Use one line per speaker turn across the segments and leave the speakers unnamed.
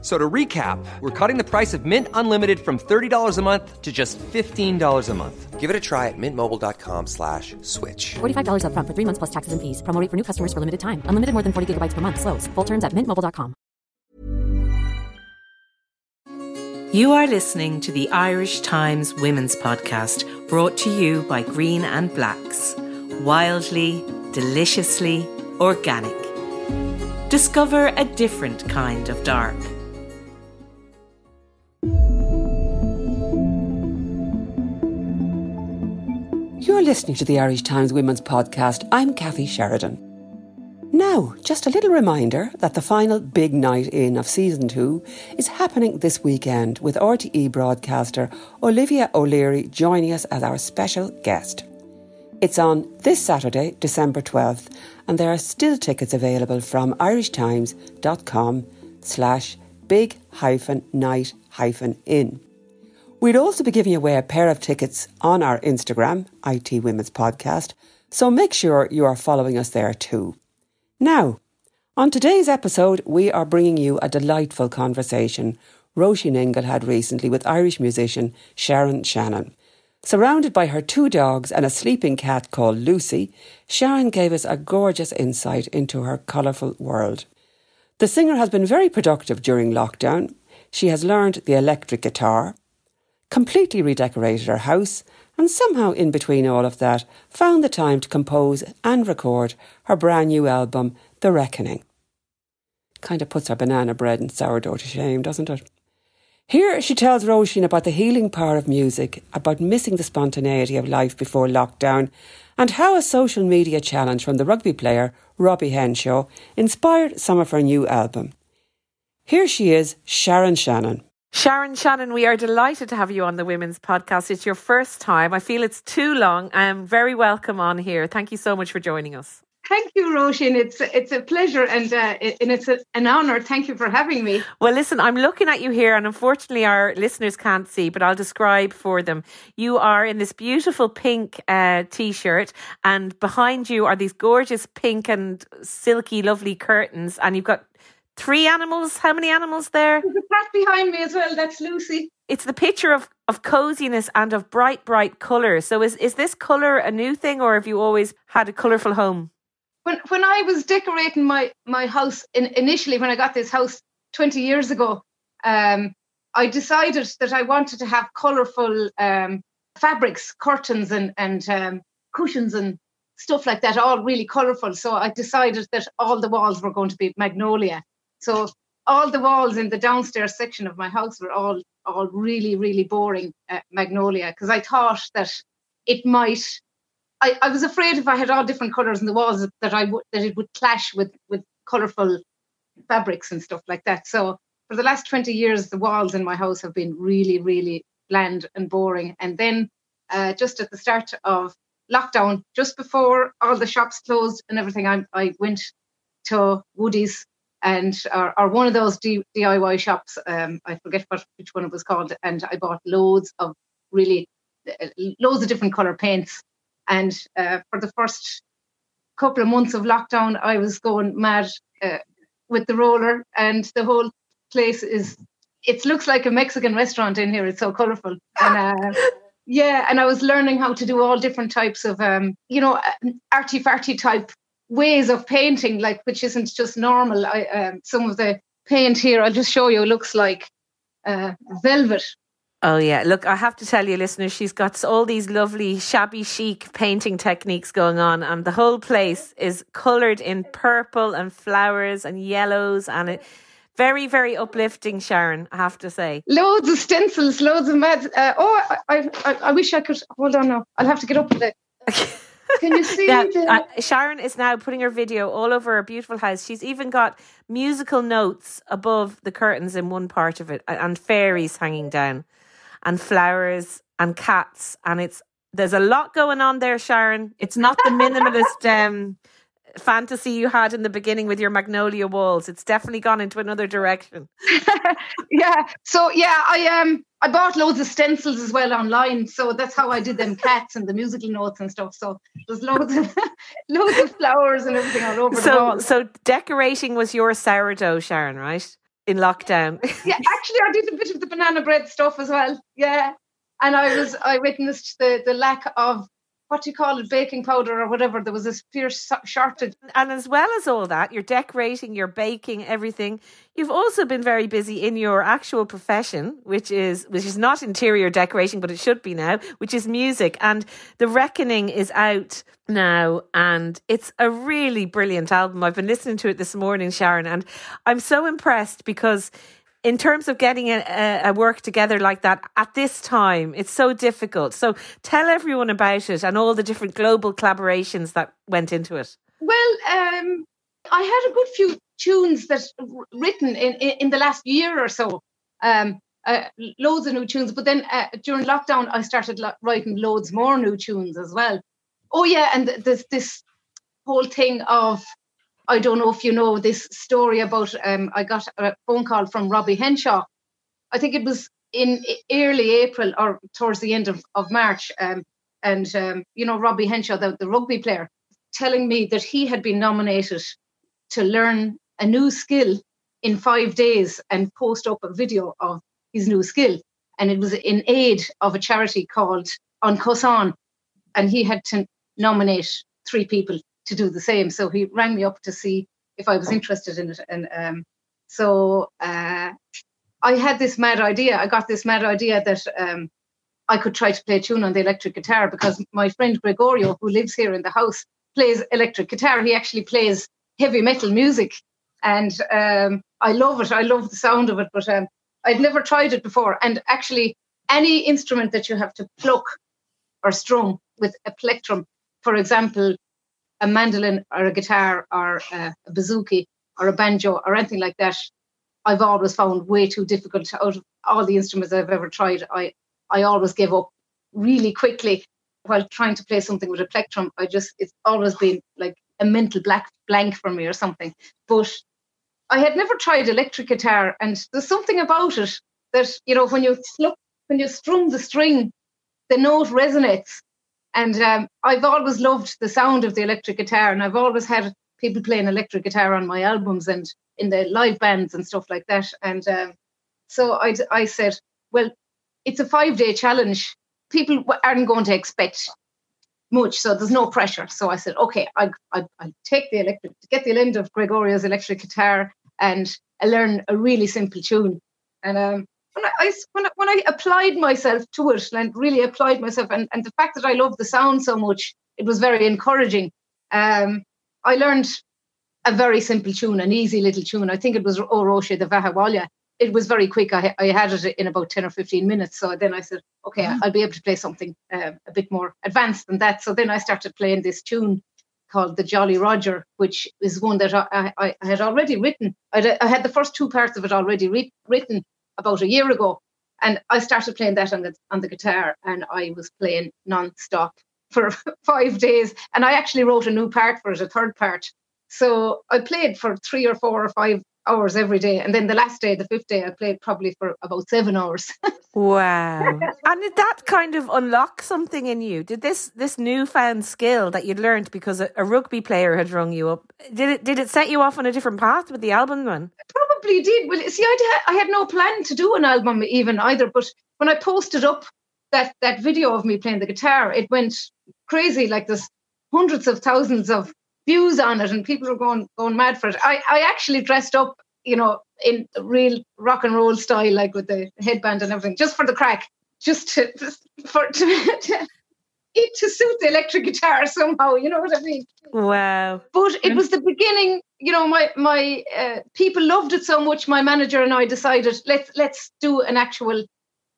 So to recap, we're cutting the price of Mint Unlimited from $30 a month to just $15 a month.
Give it a try at mintmobile.com slash switch.
$45 upfront for three months plus taxes and fees. Promo rate for new customers for limited time. Unlimited more than 40 gigabytes per month. Slows. Full terms at mintmobile.com.
You are listening to the Irish Times Women's Podcast, brought to you by Green and Blacks. Wildly, deliciously organic. Discover a different kind of dark.
You're listening to the Irish Times Women's Podcast. I'm Kathy Sheridan. Now, just a little reminder that the final big night in of season two is happening this weekend with RTE broadcaster Olivia O'Leary joining us as our special guest. It's on this Saturday, December 12th, and there are still tickets available from irishtimes.com slash big hyphen night hyphen in. We'd also be giving away a pair of tickets on our Instagram, IT Women's Podcast, so make sure you are following us there too. Now, on today's episode, we are bringing you a delightful conversation Roisin Ingle had recently with Irish musician Sharon Shannon. Surrounded by her two dogs and a sleeping cat called Lucy, Sharon gave us a gorgeous insight into her colourful world. The singer has been very productive during lockdown. She has learned the electric guitar, completely redecorated her house, and somehow in between all of that, found the time to compose and record her brand new album, The Reckoning. Kind of puts her banana bread and sourdough to shame, doesn't it? Here she tells Roisin about the healing power of music, about missing the spontaneity of life before lockdown, and how a social media challenge from the rugby player Robbie Henshaw inspired some of her new album. Here she is, Sharon Shannon.
Sharon Shannon, we are delighted to have you on the Women's Podcast. It's your first time. I feel it's too long. I'm very welcome on here. Thank you so much for joining us.
Thank you, Roisin. It's it's a pleasure and uh, and it's a, an honour. Thank you for having me.
Well, listen, I'm looking at you here, and unfortunately, our listeners can't see, but I'll describe for them. You are in this beautiful pink uh, t-shirt, and behind you are these gorgeous pink and silky, lovely curtains, and you've got three animals. How many animals there?
There's a cat behind me as well. That's Lucy.
It's the picture of, of coziness and of bright, bright colour. So is, is this colour a new thing or have you always had a colourful home?
When when I was decorating my, my house in, initially, when I got this house 20 years ago, um, I decided that I wanted to have colourful um, fabrics, curtains and, and um, cushions and stuff like that, all really colourful. So I decided that all the walls were going to be magnolia. So all the walls in the downstairs section of my house were all all really really boring uh, magnolia because I thought that it might. I, I was afraid if I had all different colours in the walls that I would that it would clash with with colourful fabrics and stuff like that. So for the last 20 years, the walls in my house have been really, really bland and boring. And then uh, just at the start of lockdown, just before all the shops closed and everything, I, I went to Woody's and or, or one of those D, DIY shops. Um, I forget what which one it was called, and I bought loads of really uh, loads of different color paints. And uh, for the first couple of months of lockdown, I was going mad uh, with the roller, and the whole place is. It looks like a Mexican restaurant in here. It's so colorful, and uh, yeah, and I was learning how to do all different types of, um, you know, arty farty type ways of painting, like which isn't just normal. I, um, some of the paint here, I'll just show you, looks like uh, velvet.
Oh yeah, look, I have to tell you, listeners, she's got all these lovely shabby chic painting techniques going on, and the whole place is coloured in purple and flowers and yellows, and it very, very uplifting, Sharon. I have to say,
loads of stencils, loads of mad. Uh, oh, I, I, I wish I could. Hold on now, I'll have to get up with it. Can you see
yeah,
the...
uh, Sharon is now putting her video all over her beautiful house. She's even got musical notes above the curtains in one part of it, and fairies hanging down, and flowers and cats, and it's there's a lot going on there, Sharon. It's not the minimalist um, fantasy you had in the beginning with your magnolia walls. It's definitely gone into another direction.
yeah. So yeah, I um I bought loads of stencils as well online. So that's how I did them cats and the musical notes and stuff. So there's loads of loads of flowers and everything all over
so,
the wall.
So decorating was your sourdough, Sharon, right? In lockdown.
yeah, actually I did a bit of the banana bread stuff as well. Yeah. And I was I witnessed the the lack of what do you call it, baking powder or whatever. There was a fierce shortage.
And as well as all that, you're decorating, you're baking, everything. You've also been very busy in your actual profession, which is which is not interior decorating, but it should be now, which is music. And The Reckoning is out now, and it's a really brilliant album. I've been listening to it this morning, Sharon, and I'm so impressed because in terms of getting a, a, work together like that at this time, it's so difficult. So tell everyone about it and all the different global collaborations that went into it.
Well, um, I had a good few tunes that written in, in, in the last year or so. Um, uh, loads of new tunes, but then uh, during lockdown, I started lo- writing loads more new tunes as well. Oh yeah, and this this whole thing of I don't know if you know this story about. Um, I got a phone call from Robbie Henshaw. I think it was in early April or towards the end of, of March. Um, and um, you know Robbie Henshaw, the, the rugby player, telling me that he had been nominated to learn a new skill in five days and post up a video of his new skill. And it was in aid of a charity called An Cosán. And he had to nominate three people to do the same. So he rang me up to see if I was interested in it. And um, so uh, I had this mad idea. I got this mad idea that um, I could try to play a tune on the electric guitar because my friend Gregorio, who lives here in the house, plays electric guitar. He actually plays heavy metal music. And um, I love it. I love the sound of it, but um, I'd never tried it before. And actually, any instrument that you have to pluck or strum with a plectrum, for example, a mandolin or a guitar or a, a bouzouki or a banjo or anything like that, I've always found way too difficult. Out of all the instruments I've ever tried, I I always give up really quickly while trying to play something with a plectrum. I just it's always been like a mental black blank for me or something. But I had never tried electric guitar, and there's something about it that you know when you look when you strum the string, the note resonates and um, I've always loved the sound of the electric guitar, and I've always had people playing electric guitar on my albums and in the live bands and stuff like that. And um, so I, I said, well, it's a five day challenge. People aren't going to expect much, so there's no pressure. So I said, okay, I, I, I'll take the electric, get the end of Gregorio's electric guitar and I learn a really simple tune. And um, when I, when I, when I applied myself to it and really applied myself, and, and the fact that I love the sound so much, it was very encouraging. Um, I learned a very simple tune, an easy little tune. I think it was O Roche the Vahawalia. It was very quick. I, I had it in about 10 or 15 minutes. So then I said, okay, mm. I'll be able to play something uh, a bit more advanced than that. So then I started playing this tune called The Jolly Roger, which is one that I, I, I had already written. I'd, I had the first two parts of it already re- written about a year ago. And I started playing that on the, on the guitar and I was playing non-stop for five days. And I actually wrote a new part for it, a third part. So I played for three or four or five hours every day. And then the last day, the fifth day, I played probably for about seven hours.
wow. And did that kind of unlock something in you? Did this this newfound skill that you'd learned because a, a rugby player had rung you up, did it did it set you off on a different path with the album then?
Probably did. Well, see, I, I had no plan to do an album even either. But when I posted up that, that video of me playing the guitar, it went crazy. Like there's hundreds of thousands of views on it and people are going going mad for it. I, I actually dressed up, you know, in real rock and roll style, like with the headband and everything, just for the crack, just to for to, to, to suit the electric guitar somehow. You know what I mean?
Wow!
But it was the beginning. You know, my my uh, people loved it so much. My manager and I decided let's let's do an actual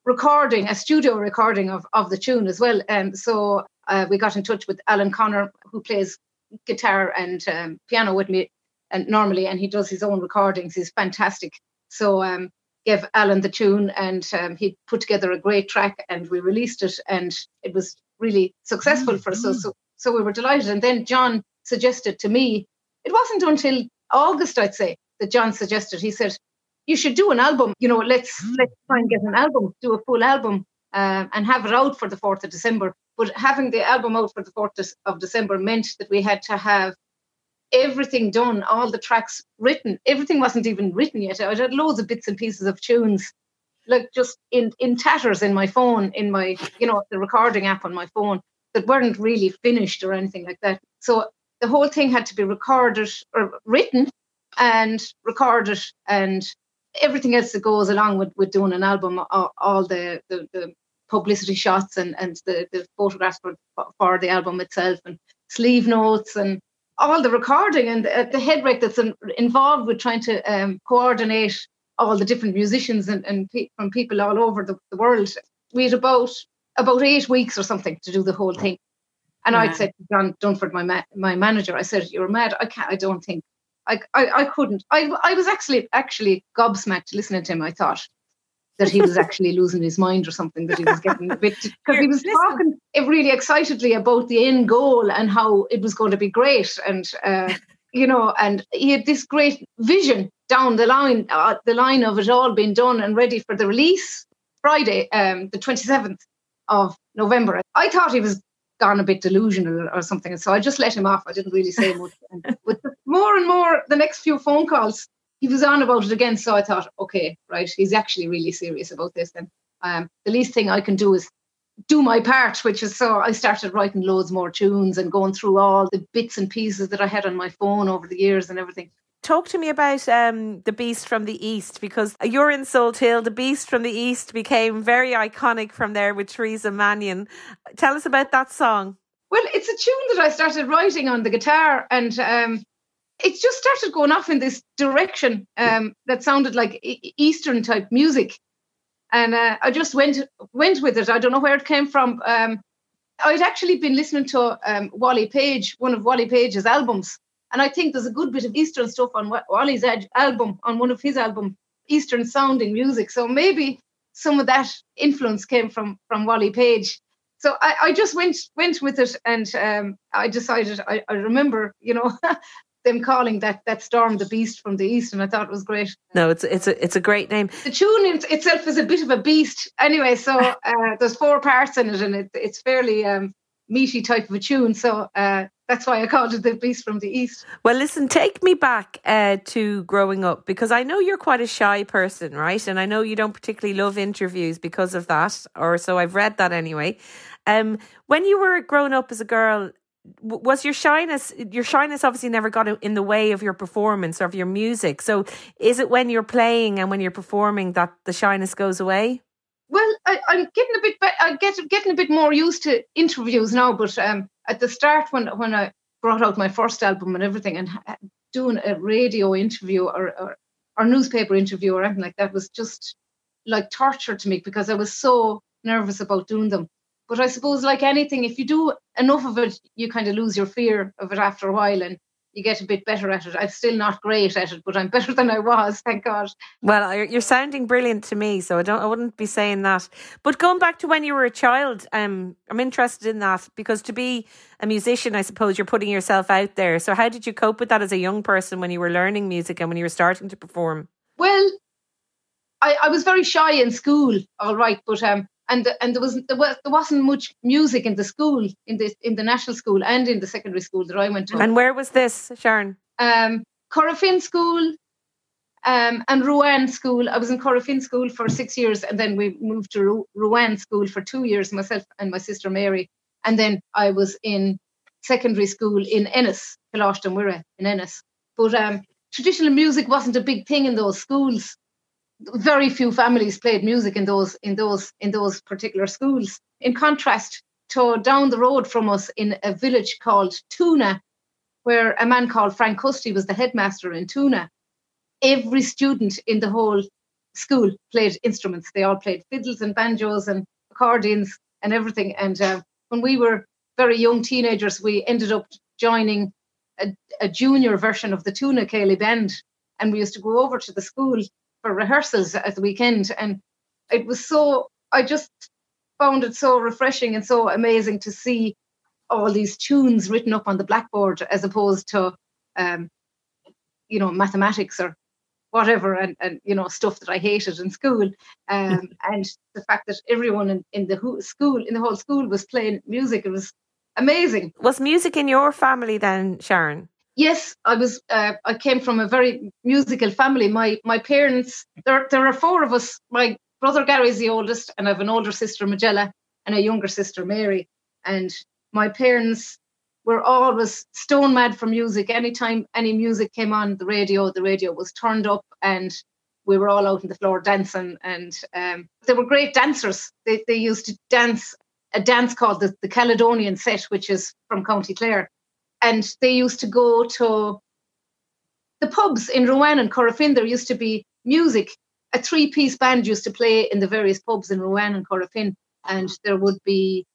recording, a studio recording of of the tune as well. And um, so uh, we got in touch with Alan Connor, who plays guitar and um, piano with me and normally and he does his own recordings he's fantastic so um gave alan the tune and um, he put together a great track and we released it and it was really successful mm-hmm. for us so, mm. so so we were delighted and then john suggested to me it wasn't until August, I'd say, that John suggested. He said, "You should do an album. You know, let's let's try and get an album, do a full album, uh, and have it out for the fourth of December." But having the album out for the fourth of December meant that we had to have everything done, all the tracks written. Everything wasn't even written yet. I had loads of bits and pieces of tunes, like just in in tatters in my phone, in my you know the recording app on my phone that weren't really finished or anything like that. So the whole thing had to be recorded or written and recorded and everything else that goes along with, with doing an album, all, all the, the, the, publicity shots and, and the, the photographs for, for the album itself and sleeve notes and all the recording and the, the head rate that's in, involved with trying to um, coordinate all the different musicians and, and pe- from people all over the, the, world. We had about about eight weeks or something to do the whole thing. And yeah. I'd said to John Dunford, my ma- my manager, I said, "You're mad. I can't. I don't think. I, I I couldn't. I I was actually actually gobsmacked listening to him. I thought that he was actually losing his mind or something. That he was getting a bit because he was talking really excitedly about the end goal and how it was going to be great, and uh, you know, and he had this great vision down the line, uh, the line of it all being done and ready for the release Friday, um, the twenty seventh of November. I thought he was gone a bit delusional or something. So I just let him off. I didn't really say much. And with more and more, the next few phone calls, he was on about it again. So I thought, okay, right, he's actually really serious about this. Then um, the least thing I can do is do my part, which is so I started writing loads more tunes and going through all the bits and pieces that I had on my phone over the years and everything.
Talk to me about um, the Beast from the East because you're in Salthill. The Beast from the East became very iconic from there with Theresa Mannion. Tell us about that song.
Well, it's a tune that I started writing on the guitar, and um, it just started going off in this direction um, that sounded like Eastern type music, and uh, I just went went with it. I don't know where it came from. Um, I'd actually been listening to um, Wally Page, one of Wally Page's albums, and I think there's a good bit of Eastern stuff on Wally's album, on one of his album, Eastern sounding music. So maybe some of that influence came from from Wally Page. So I, I just went went with it, and um, I decided. I, I remember, you know, them calling that that storm the beast from the east, and I thought it was great.
No, it's it's a it's a great name.
The tune itself is a bit of a beast, anyway. So uh, there's four parts in it, and it, it's fairly um, meaty type of a tune. So uh, that's why I called it the Beast from the East.
Well, listen, take me back uh, to growing up because I know you're quite a shy person, right? And I know you don't particularly love interviews because of that, or so I've read that anyway. Um, when you were growing up as a girl, was your shyness your shyness obviously never got in the way of your performance or of your music so is it when you're playing and when you're performing that the shyness goes away
well, I, am getting a bit, I get getting a bit more used to interviews now. But um, at the start, when when I brought out my first album and everything, and doing a radio interview or, or or newspaper interview or anything like that was just like torture to me because I was so nervous about doing them. But I suppose, like anything, if you do enough of it, you kind of lose your fear of it after a while, and you get a bit better at it. I'm still not great at it, but I'm better than I was, thank God.
Well, you're sounding brilliant to me, so I don't, I wouldn't be saying that. But going back to when you were a child, um, I'm interested in that because to be a musician, I suppose you're putting yourself out there. So how did you cope with that as a young person when you were learning music and when you were starting to perform?
Well, I, I was very shy in school, all right, but um, and and there was there was there wasn't much music in the school in the in the national school and in the secondary school that I went to.
And where was this, Sharon?
Um, Corofin School, um, and Ruan School. I was in Corofin School for six years, and then we moved to Ruan School for two years, myself and my sister Mary. And then I was in secondary school in Ennis, Coláiste Mhuire in Ennis. But um, traditional music wasn't a big thing in those schools very few families played music in those in those in those particular schools. In contrast to down the road from us in a village called Toonagh, where a man called Frank Custy was the headmaster in Toonagh, Every student in the whole school played instruments. They all played fiddles and banjos and accordions and everything. And uh, when we were very young teenagers, we ended up joining a, a junior version of the Toonagh Céilí Band. And we used to go over to the school for rehearsals at the weekend. And it was so, I just found it so refreshing and so amazing to see all these tunes written up on the blackboard as opposed to um, you know, mathematics or whatever, and, and you know, stuff that I hated in school. Um, and the fact that everyone in, in the who, school, in the whole school, was playing music, it was amazing.
Was music in your family then, Sharon?
Yes, I was. Uh, I came from a very musical family. My my parents. There there are four of us. My brother Gary is the oldest, and I have an older sister Majella and a younger sister Mary. And my parents were always stone mad for music. Anytime any music came on the radio, the radio was turned up, and we were all out on the floor dancing. And um, they were great dancers. They they used to dance a dance called the, the Caledonian Set, which is from County Clare and they used to go to the pubs in Ruan and Corofin. There used to be music. A three-piece band used to play in the various pubs in Ruan and Corofin, and there would be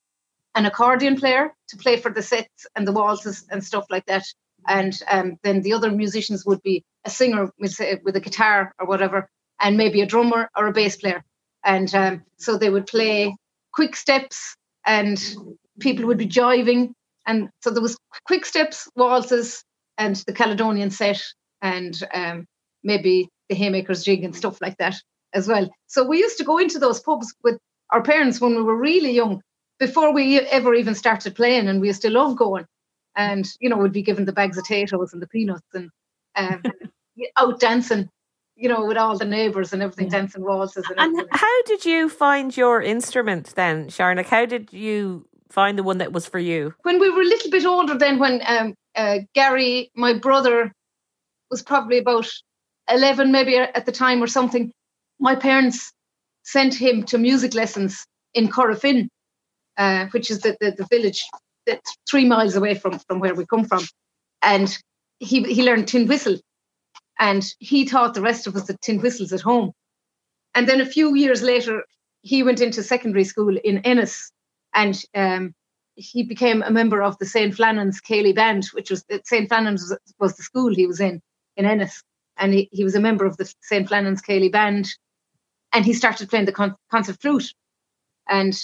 an accordion player to play for the sets and the waltzes and stuff like that. And um, then the other musicians would be a singer with, with a guitar or whatever, and maybe a drummer or a bass player. And um, so they would play quick steps, and people would be jiving and so there was quick steps, waltzes, and the Caledonian set, and um, maybe the Haymakers jig and stuff like that as well. So we used to go into those pubs with our parents when we were really young, before we ever even started playing, and we used to love going. And you know, we'd be given the bags of potatoes and the peanuts and um, out dancing you know, with all the neighbours and everything, yeah. dancing waltzes. And,
and how did you find your instrument then, Sharon? Like, how did you find the one that was for you?
When we were a little bit older, then when um, uh, Gary, my brother, was probably about 11 maybe at the time or something, my parents sent him to music lessons in Corofin, uh, which is the, the, the, village that's three miles away from, from where we come from. And he, he learned tin whistle. And he taught the rest of us the tin whistles at home. And then a few years later, he went into secondary school in Ennis and um, he became a member of the St. Flannan's Céilí Band, which was St. Flannan's was, was, the school he was in in Ennis, and he, he was a member of the St. Flannan's Céilí Band, and he started playing the con- concert flute, and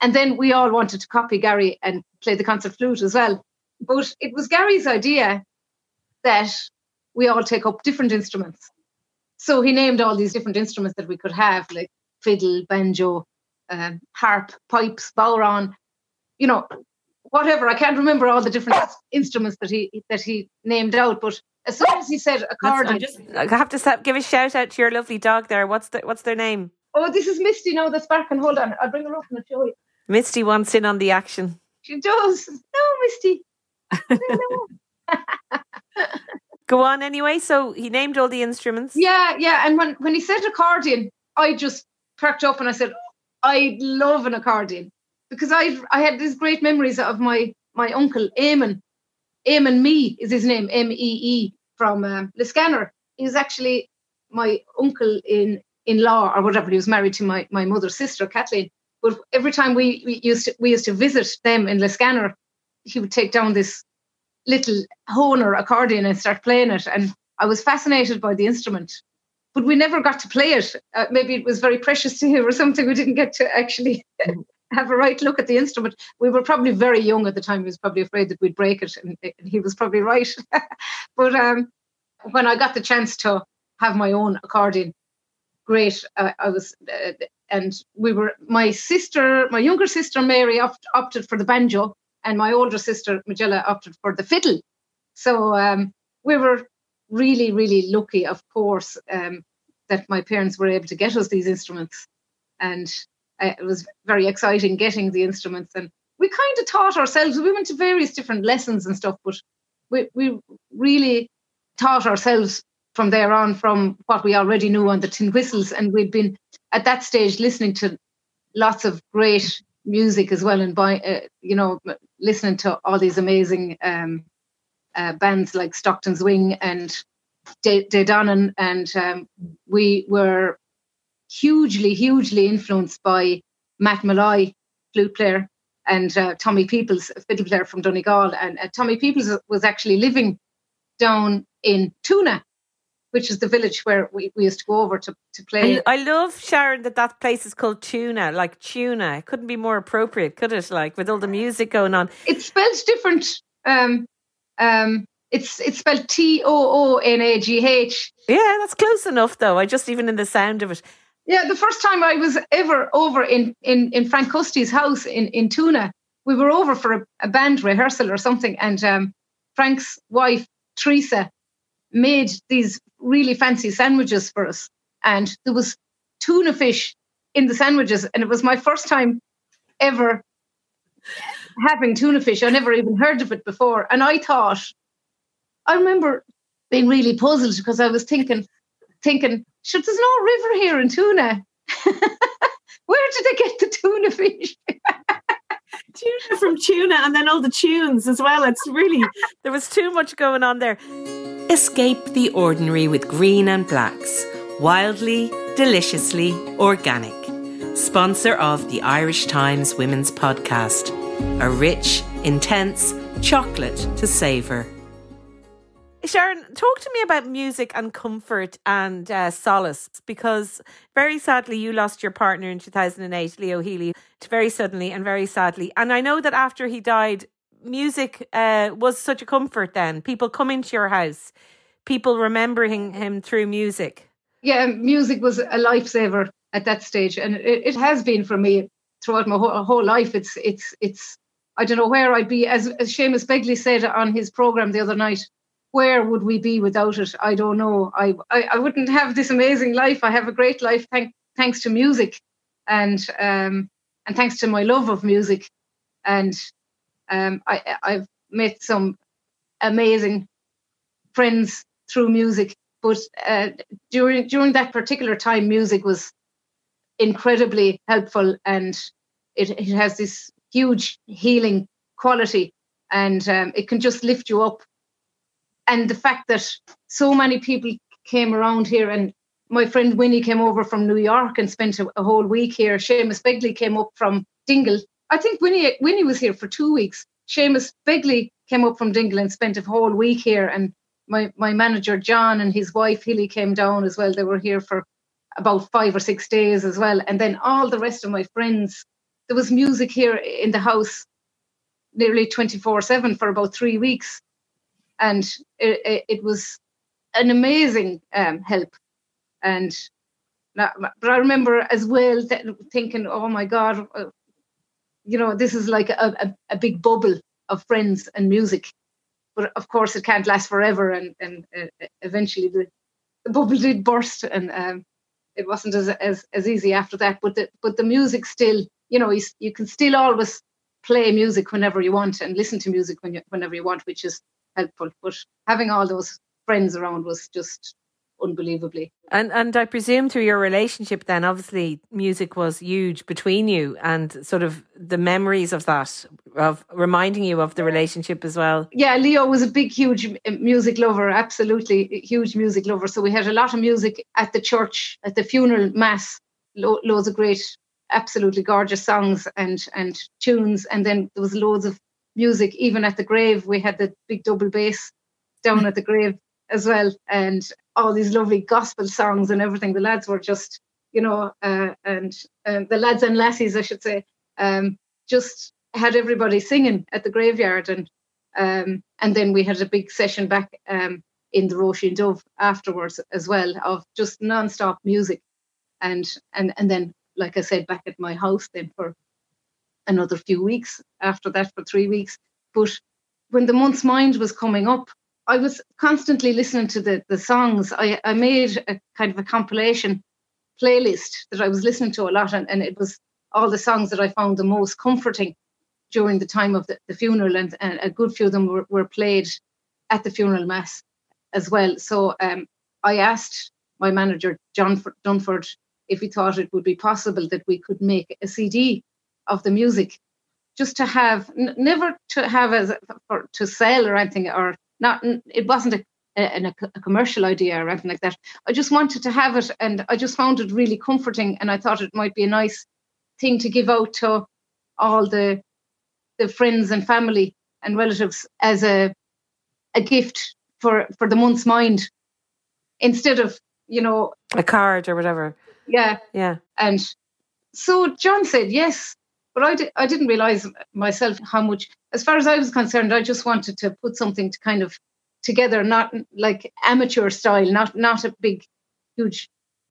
and then we all wanted to copy Gary and play the concert flute as well. But it was Gary's idea that we all take up different instruments. So he named all these different instruments that we could have, like fiddle, banjo, um, harp, pipes, bodhrán, you know, whatever. I can't remember all the different instruments that he that he named out, but as soon as he said accordion,
just, I have to give a shout out to your lovely dog there. What's the what's their name?
Oh, this is Misty now that's barking. Hold on, I'll bring her up and I'll show you.
Misty wants in on the action.
She does. No, Misty.
Go on anyway. So he named all the instruments.
Yeah, yeah. And when, when he said accordion, I just perked up and I said, I love an accordion because I I had these great memories of my my uncle Eamon. Eamon Me is his name, M E E from um, Liscannor. He was actually my uncle in in law or whatever. He was married to my my mother's sister Kathleen. But every time we, we used to we used to visit them in Liscannor, he would take down this little Hohner accordion and start playing it. And I was fascinated by the instrument but we never got to play it. Uh, maybe it was very precious to him or something. We didn't get to actually have a right look at the instrument. We were probably very young at the time. He was probably afraid that we'd break it, and, and he was probably right. but um, when I got the chance to have my own accordion, great. Uh, I was, uh, and we were. My sister, my younger sister Mary, opt, opted for the banjo, and my older sister Majella opted for the fiddle. So um, we were really, really lucky, of course, um, that my parents were able to get us these instruments. And uh, it was very exciting getting the instruments. And we kind of taught ourselves. We went to various different lessons and stuff, but we, we really taught ourselves from there on from what we already knew on the tin whistles. And we'd been at that stage listening to lots of great music as well and by uh, you know listening to all these amazing um, uh, bands like Stockton's Wing and De, Dannan, and um, we were hugely, hugely influenced by Matt Molloy, flute player, and uh, Tommy Peoples, fiddle player from Donegal. And uh, Tommy Peoples was actually living down in Toonagh, which is the village where we, we used to go over to, to play.
I, I love, Sharon, that that place is called Toonagh, like tuna. It couldn't be more appropriate, could it? Like with all the music going on.
It's spelled different. Um, um, It's it's spelled T O O N A G H.
Yeah, that's close enough, though. I just even in the sound of it.
Yeah, the first time I was ever over in in in Frank Custy's house in in Toonagh, we were over for a, a band rehearsal or something, and um, Frank's wife Teresa made these really fancy sandwiches for us, and there was tuna fish in the sandwiches, and it was my first time ever having tuna fish. I never even heard of it before, and I thought I remember being really puzzled because I was thinking, thinking, should there's no river here in Toonagh. Where did they get the tuna fish?
tuna from tuna and then all the tunes as well. It's really
there was too much going on there. Escape the ordinary with green and blacks. Wildly, deliciously organic. Sponsor of the Irish Times Women's Podcast. A rich, intense chocolate to savour. Sharon, talk to me about music and comfort and uh, solace because very sadly you lost your partner in 2008, Leo Healy, very suddenly and very sadly. And I know that after he died, music uh, was such a comfort then. People come into your house, people remembering him through music.
Yeah, music was a lifesaver at that stage. And it, it has been for me throughout my whole, whole life. It's, it's, it's, I don't know where I'd be. As, as Seamus Begley said on his program the other night, where would we be without it? I don't know. I, I, I wouldn't have this amazing life. I have a great life thank, thanks to music and um, and thanks to my love of music. And um, I, I've met some amazing friends through music. But uh, during during that particular time, music was incredibly helpful, and it, it has this huge healing quality, and um, it can just lift you up and the fact that so many people came around here and my friend Winnie came over from New York and spent a, a whole week here. Seamus Begley came up from Dingle. I think Winnie Winnie was here for two weeks. Seamus Begley came up from Dingle and spent a whole week here. And my, my manager John and his wife Hilly came down as well. They were here for about five or six days as well. And then all the rest of my friends. There was music here in the house nearly 24-7 for about three weeks and it, it, it was an amazing um, help. And but I remember as well thinking, oh my God, uh, you know, this is like a, a, a, big bubble of friends and music. But of course, it can't last forever. And, and uh, eventually the, the, bubble did burst and um, it wasn't as, as, as easy after that. But the, but the music still, you know, you, you can still always play music whenever you want and listen to music when you, whenever you want, which is helpful. But having all those friends around was just unbelievably.
And and I presume through your relationship then obviously music was huge between you and sort of the memories of that of reminding you of the relationship as well.
Yeah, Leo was a big huge music lover, absolutely huge music lover. So we had a lot of music at the church at the funeral mass, lo- loads of great absolutely gorgeous songs and and tunes and then there was loads of music. Even at the grave, we had the big double bass down at the grave as well, and all these lovely gospel songs and everything. The lads were just, you know, uh, and um, the lads and lassies, I should say, um, just had everybody singing at the graveyard, and um, and then we had a big session back um, in the Roisin Dubh afterwards as well of just non-stop music, and and and then like I said, back at my house then for another few weeks after that for three weeks. But when the month's mind was coming up, I was constantly listening to the, the songs. I, I made a kind of a compilation playlist that I was listening to a lot, and, and it was all the songs that I found the most comforting during the time of the, the funeral, and, and, a good few of them were, were played at the funeral mass as well. So um, I asked my manager, John Dunford, if he thought it would be possible that we could make a CD of the music just to have n- never to have as for to sell or anything or not it wasn't a, a, a, commercial idea or anything like that. I just wanted to have it and i just found it really comforting and i thought it might be a nice thing to give out to all the the friends and family and relatives as a a gift for for the month's mind instead of you know
a card or whatever.
Yeah.
Yeah.
And so john said yes but I, di- I didn't realize myself how much, as far as I was concerned, I just wanted to put something to kind of together, not like amateur style, not not a big, huge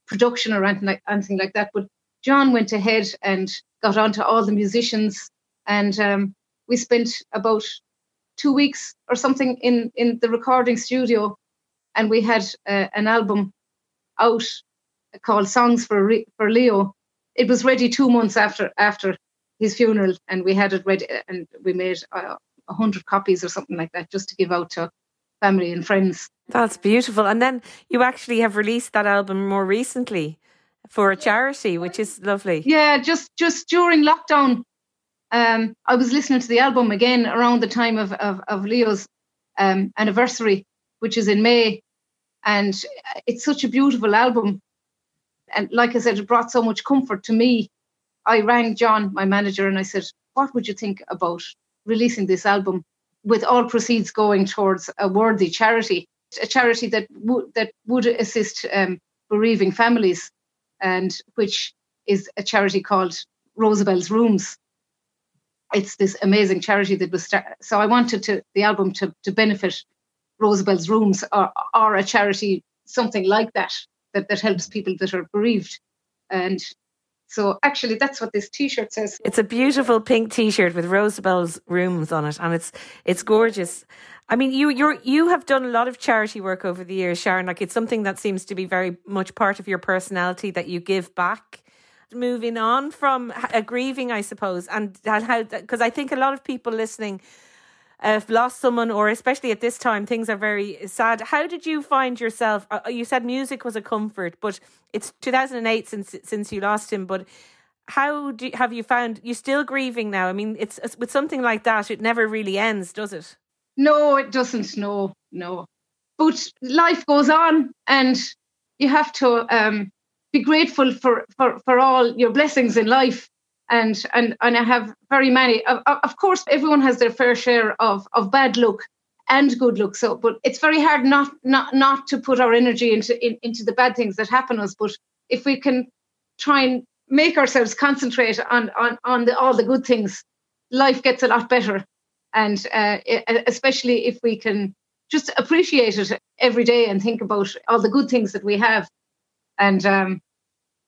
production or anything like anything like that. But John went ahead and got onto all the musicians, and um, we spent about two weeks or something in in the recording studio, and we had uh, an album out called "Songs for Re- for Leo." It was ready two months after after his funeral, and we had it ready, and we made uh, a hundred copies or something like that, just to give out to family and friends.
That's beautiful. And then you actually have released that album more recently for a charity, which is lovely.
Yeah, just just during lockdown, um, I was listening to the album again around the time of of, of Leo's um, anniversary, which is in May, and it's such a beautiful album. And like I said, it brought so much comfort to me. I rang John, my manager, and I said, "What would you think about releasing this album with all proceeds going towards a worthy charity, a charity that would that would assist um, bereaving families, and which is a charity called Rosabel's Rooms. It's this amazing charity that was start- so I wanted to the album to to benefit Rosabel's Rooms or or a charity something like that that that helps people that are bereaved, and so actually, that's what this T-shirt says.
It's a beautiful pink T-shirt with Rosabel's rooms on it, and it's it's gorgeous. I mean, you you you have done a lot of charity work over the years, Sharon. Like it's something that seems to be very much part of your personality that you give back. Moving on from a grieving, I suppose, and how because I think a lot of people listening have lost someone, or especially at this time, things are very sad. How did you find yourself? Uh, you said music was a comfort, but it's 2008 since since you lost him. But how do have you found You're still grieving now? I mean, it's with something like that, it never really ends, does it?
No, it doesn't. No, no. But life goes on, and you have to um, be grateful for, for for all your blessings in life and and and I have very many. Of, of course, everyone has their fair share of of bad luck and good luck. So, but it's very hard not not not to put our energy into in, into the bad things that happen us. But if we can try and make ourselves concentrate on on on the, all the good things, life gets a lot better. And uh, especially if we can just appreciate it every day and think about all the good things that we have. And um,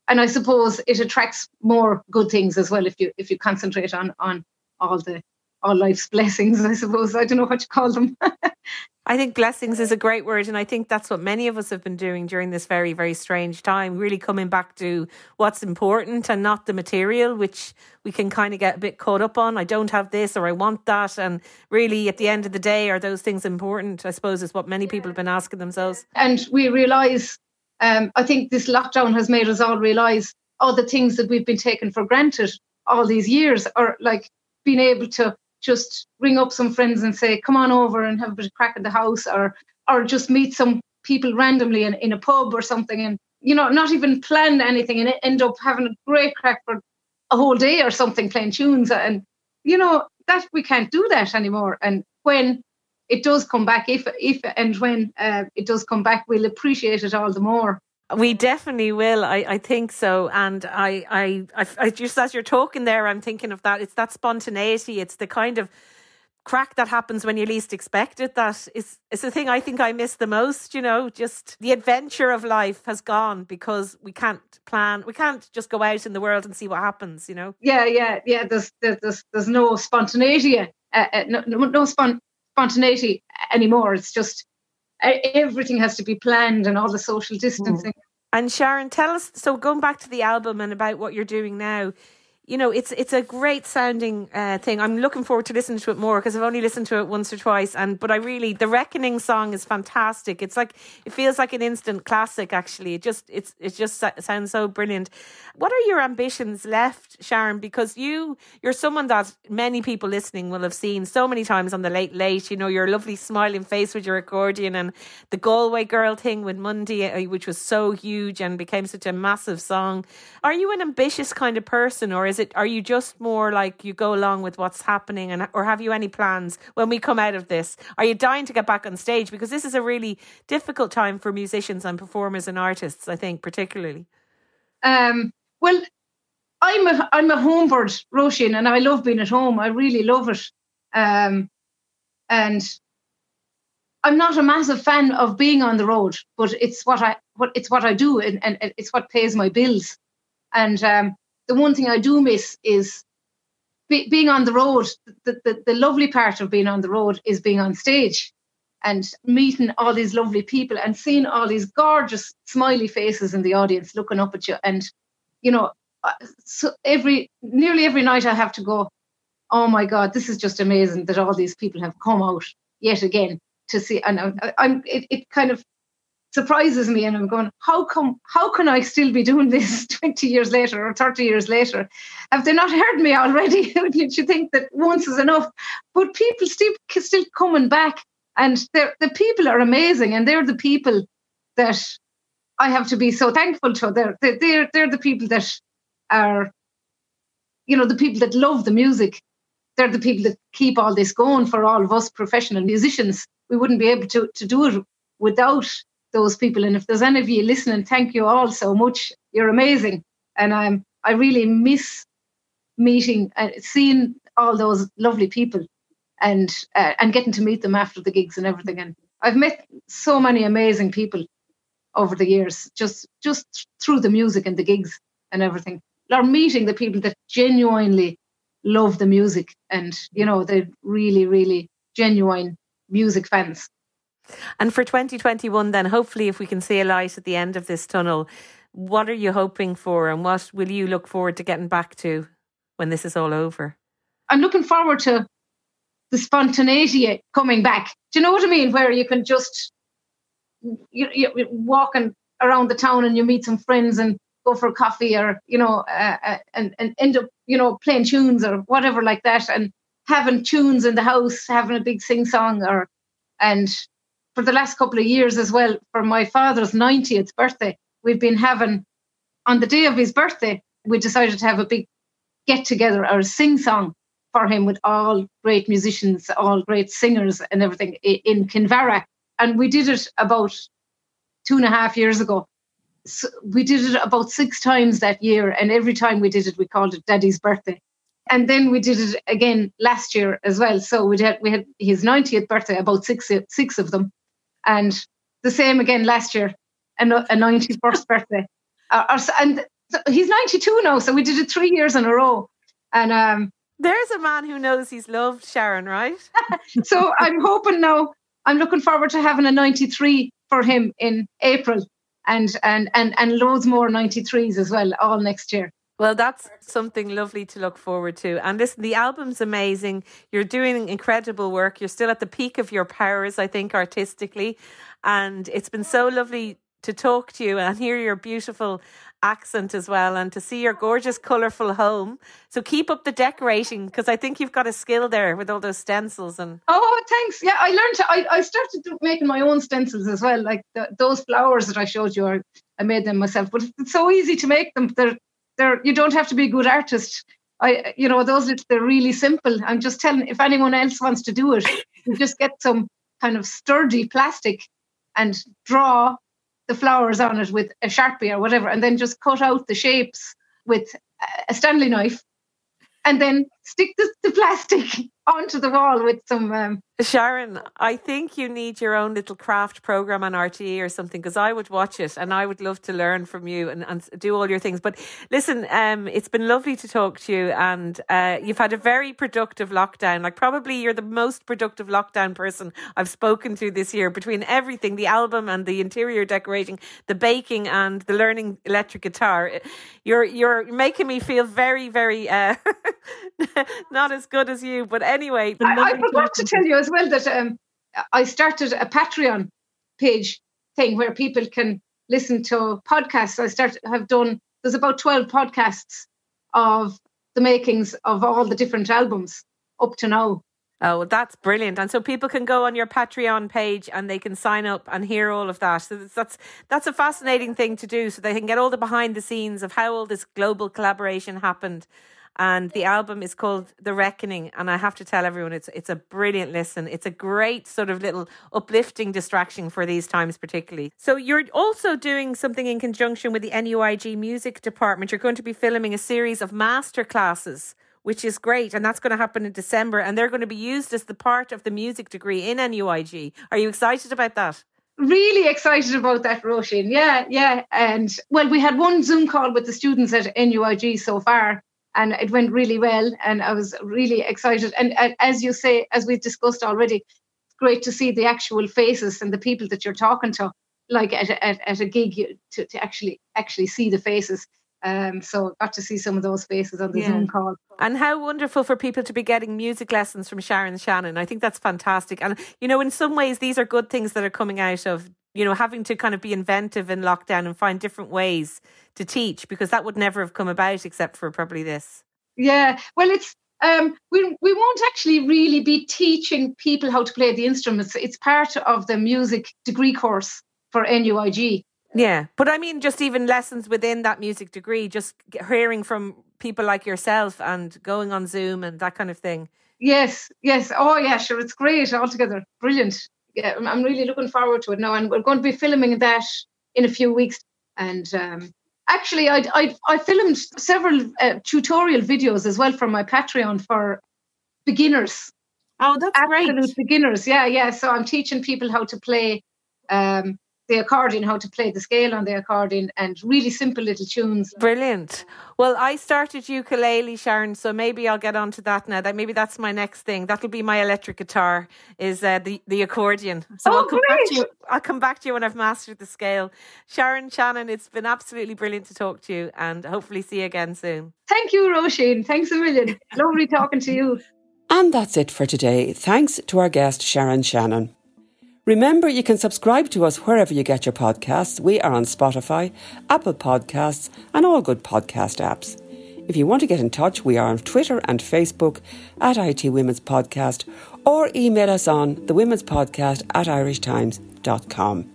and I suppose it attracts more good things as well if you if you concentrate on on all the all life's blessings. I suppose I don't know what you call them.
I think blessings is a great word, and I think that's what many of us have been doing during this very, very strange time. Really coming back to what's important and not the material, which we can kind of get a bit caught up on. I don't have this or I want that, and really, at the end of the day, are those things important? I suppose is what many people have been asking themselves.
And we realise um, I think this lockdown has made us all realize all the things that we've been taken for granted all these years, or like being able to just ring up some friends and say, "Come on over and have a bit of crack at the house," or or just meet some people randomly in, in a pub or something, and you know, not even plan anything and end up having a great crack for a whole day or something, playing tunes, and you know that we can't do that anymore. And when it does come back if if and when uh, it does come back we'll appreciate it all the more
we definitely will. I, I think so. And I, I, I, I, just as you're talking there, I'm thinking of that. It's that spontaneity. It's the kind of crack that happens when you least expect it. That is, is the thing I think I miss the most. You know, just the adventure of life has gone because we can't plan. We can't just go out in the world and see what happens. You know.
Yeah, yeah, yeah. There's, there's, there's no spontaneity. Uh, uh, no, no, no spon- spontaneity anymore. It's just everything has to be planned and all the social distancing. Mm.
And Sharon, tell us. So going back to the album and about what you're doing now, you know, it's it's a great sounding uh, thing. I'm looking forward to listening to it more because I've only listened to it once or twice. And but I really, the Reckoning song is fantastic. It's like it feels like an instant classic. Actually, it just it's it just sounds so brilliant. What are your ambitions left, Sharon? Because you you're someone that many people listening will have seen so many times on the Late Late. You know, your lovely smiling face with your accordion and the Galway Girl thing with Mundy, uh, which was so huge and became such a massive song. Are you an ambitious kind of person, or is it are you just more like you go along with what's happening and or have you any plans when we come out of this? Are you dying to get back on stage? Because this is a really difficult time for musicians and performers and artists i think particularly.
Um, well i'm a i'm a homebird Roisin, and i love being at home. I really love it. Um, and I'm not a massive fan of being on the road, but it's what I what it's what I do, and, and it's what pays my bills. And um, the one thing I do miss is be, being on the road. The, the the lovely part of being on the road is being on stage and meeting all these lovely people and seeing all these gorgeous smiley faces in the audience looking up at you. And you know, uh, so every nearly every night I have to go. Oh my God, this is just amazing that all these people have come out yet again to see. And I, I'm, it, it kind of surprises me, and I'm going, how come? How can I still be doing this 20 years later or 30 years later? Have they not heard me already? you think that once is enough? But people still still coming back, and the people are amazing, and they're the people that I have to be so thankful to. They're they're they're the people that are, you know, the people that love the music. They're the people that keep all this going for all of us professional musicians we wouldn't be able to, to do it without those people. And if there's any of you listening, thank you all so much. You're amazing. And I'm, I really miss meeting and uh, seeing all those lovely people and uh, and getting to meet them after the gigs and everything. And I've met so many amazing people over the years, just just through the music and the gigs and everything. Or meeting the people that genuinely love the music and you know they're really really genuine music fans.
And for 2021, then hopefully, if we can see a light at the end of this tunnel, what are you hoping for, and what will you look forward to getting back to when this is all over?
I'm looking forward to the spontaneity coming back. Do you know what I mean? Where you can just you, you walking around the town and you meet some friends and go for coffee, or you know, uh, uh, and and end up you know playing tunes or whatever like that, and having tunes in the house, having a big sing song, or and for the last couple of years as well, for my father's 90th birthday, we've been having on the day of his birthday, we decided to have a big get together or sing song for him with all great musicians, all great singers and everything in Kinvara. And we did it about two and a half years ago. So we did it about six times that year, and every time we did it, we called it Daddy's birthday and then we did it again last year as well. So we had we had his 90th birthday, about six six of them, and the same again last year, and a 91st birthday. Uh, and he's 92 now, so we did it three years in a row. And um,
there's a man who knows he's loved Sharon, right?
so I'm hoping now. I'm looking forward to having a 93 for him in April, and and and and loads more 93s as well, all next year.
Well, that's something lovely to look forward to. And listen, the album's amazing. You're doing incredible work. You're still at the peak of your powers, I think, artistically. And it's been so lovely to talk to you and hear your beautiful accent as well and to see your gorgeous colourful home so keep up the decorating because i think you've got a skill there with all those stencils and
oh thanks yeah i learned to, I, I started making my own stencils as well like the, those flowers that i showed you I, I made them myself but it's so easy to make them they're they're you don't have to be a good artist. I you know those they're really simple. I'm just telling if anyone else wants to do it, you just get some kind of sturdy plastic and draw the flowers on it with a sharpie or whatever, and then just cut out the shapes with a Stanley knife, and then stick the, the plastic onto the wall with some. Um,
Sharon, I think you need your own little craft program on RTE or something because I would watch it and I would love to learn from you and, and do all your things. But listen, um, it's been lovely to talk to you and uh, you've had a very productive lockdown. Like, probably you're the most productive lockdown person I've spoken to this year between everything the album and the interior decorating, the baking, and the learning electric guitar. You're, you're making me feel very, very uh, not as good as you, but anyway.
I, I forgot to tell you as well that um, I started a Patreon page thing where people can listen to podcasts. I start have done. There's about twelve podcasts of the makings of all the different albums up to now.
Oh, that's brilliant! And so people can go on your Patreon page and they can sign up and hear all of that. So that's that's a fascinating thing to do. So they can get all the behind the scenes of how all this global collaboration happened and the album is called The Reckoning. And I have to tell everyone, it's it's a brilliant listen. It's a great sort of little uplifting distraction for these times, particularly. So you're also doing something in conjunction with the NUIG Music Department. You're going to be filming a series of master classes which is great. And that's going to happen in December. And they're going to be used as the part of the music degree in NUIG. Are you excited about that?
Really excited about that, Roisin. Yeah, yeah. And well, we had one Zoom call with the students at NUIG so far, and it went really well. And I was really excited. And, and as you say, as we've discussed already, it's great to see the actual faces and the people that you're talking to, like at, at, at a gig, to, to actually actually see the faces. Um, so got to see some of those faces on the
Yeah.
Zoom call.
And how wonderful for people to be getting music lessons from Sharon Shannon. I think that's fantastic. And, you know, in some ways, these are good things that are coming out of, you know, having to kind of be inventive in lockdown and find different ways to teach because that would never have come about except for probably this.
Yeah, well, it's um, we we won't actually really be teaching people how to play the instruments. It's part of the music degree course for NUIG.
Yeah. But I mean, just even lessons within that music degree, just hearing from people like yourself and going on Zoom and that kind of thing.
Yes, yes. Oh, yeah, sure. It's great altogether. Brilliant. Yeah, I'm- really looking forward to it now, and we're going to be filming that in a few weeks. And um, actually, I I I filmed several uh, tutorial videos as well from my Patreon for beginners.
Oh, that's
absolute
great.
beginners. Yeah, yeah. So I'm teaching people how to play um, the accordion, how to play the scale on the accordion, and really simple little tunes.
Brilliant. Well, I started ukulele, Sharon, so maybe I'll get onto that now. That maybe that's my next thing. That'll be my electric guitar. Is uh, the the accordion. So
Oh,
I'll come back to
great.
you. I'll come back to you when I've mastered the scale. Sharon Shannon, it's been absolutely brilliant to talk to you, and hopefully see you again soon.
Thank you, Roisin. Thanks a million. Lovely talking to you.
And that's it for today. Thanks to our guest, Sharon Shannon. Remember, you can subscribe to us wherever you get your podcasts. We are on Spotify, Apple Podcasts, and all good podcast apps. If you want to get in touch, we are on Twitter and Facebook at IT Women's Podcast or email us on the Women's Podcast at irishtimes.com.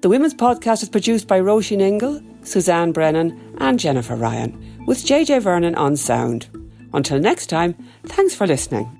The Women's Podcast is produced by Roisin Ingle, Suzanne Brennan, and Jennifer Ryan, with JJ Vernon on sound. Until next time, thanks for listening.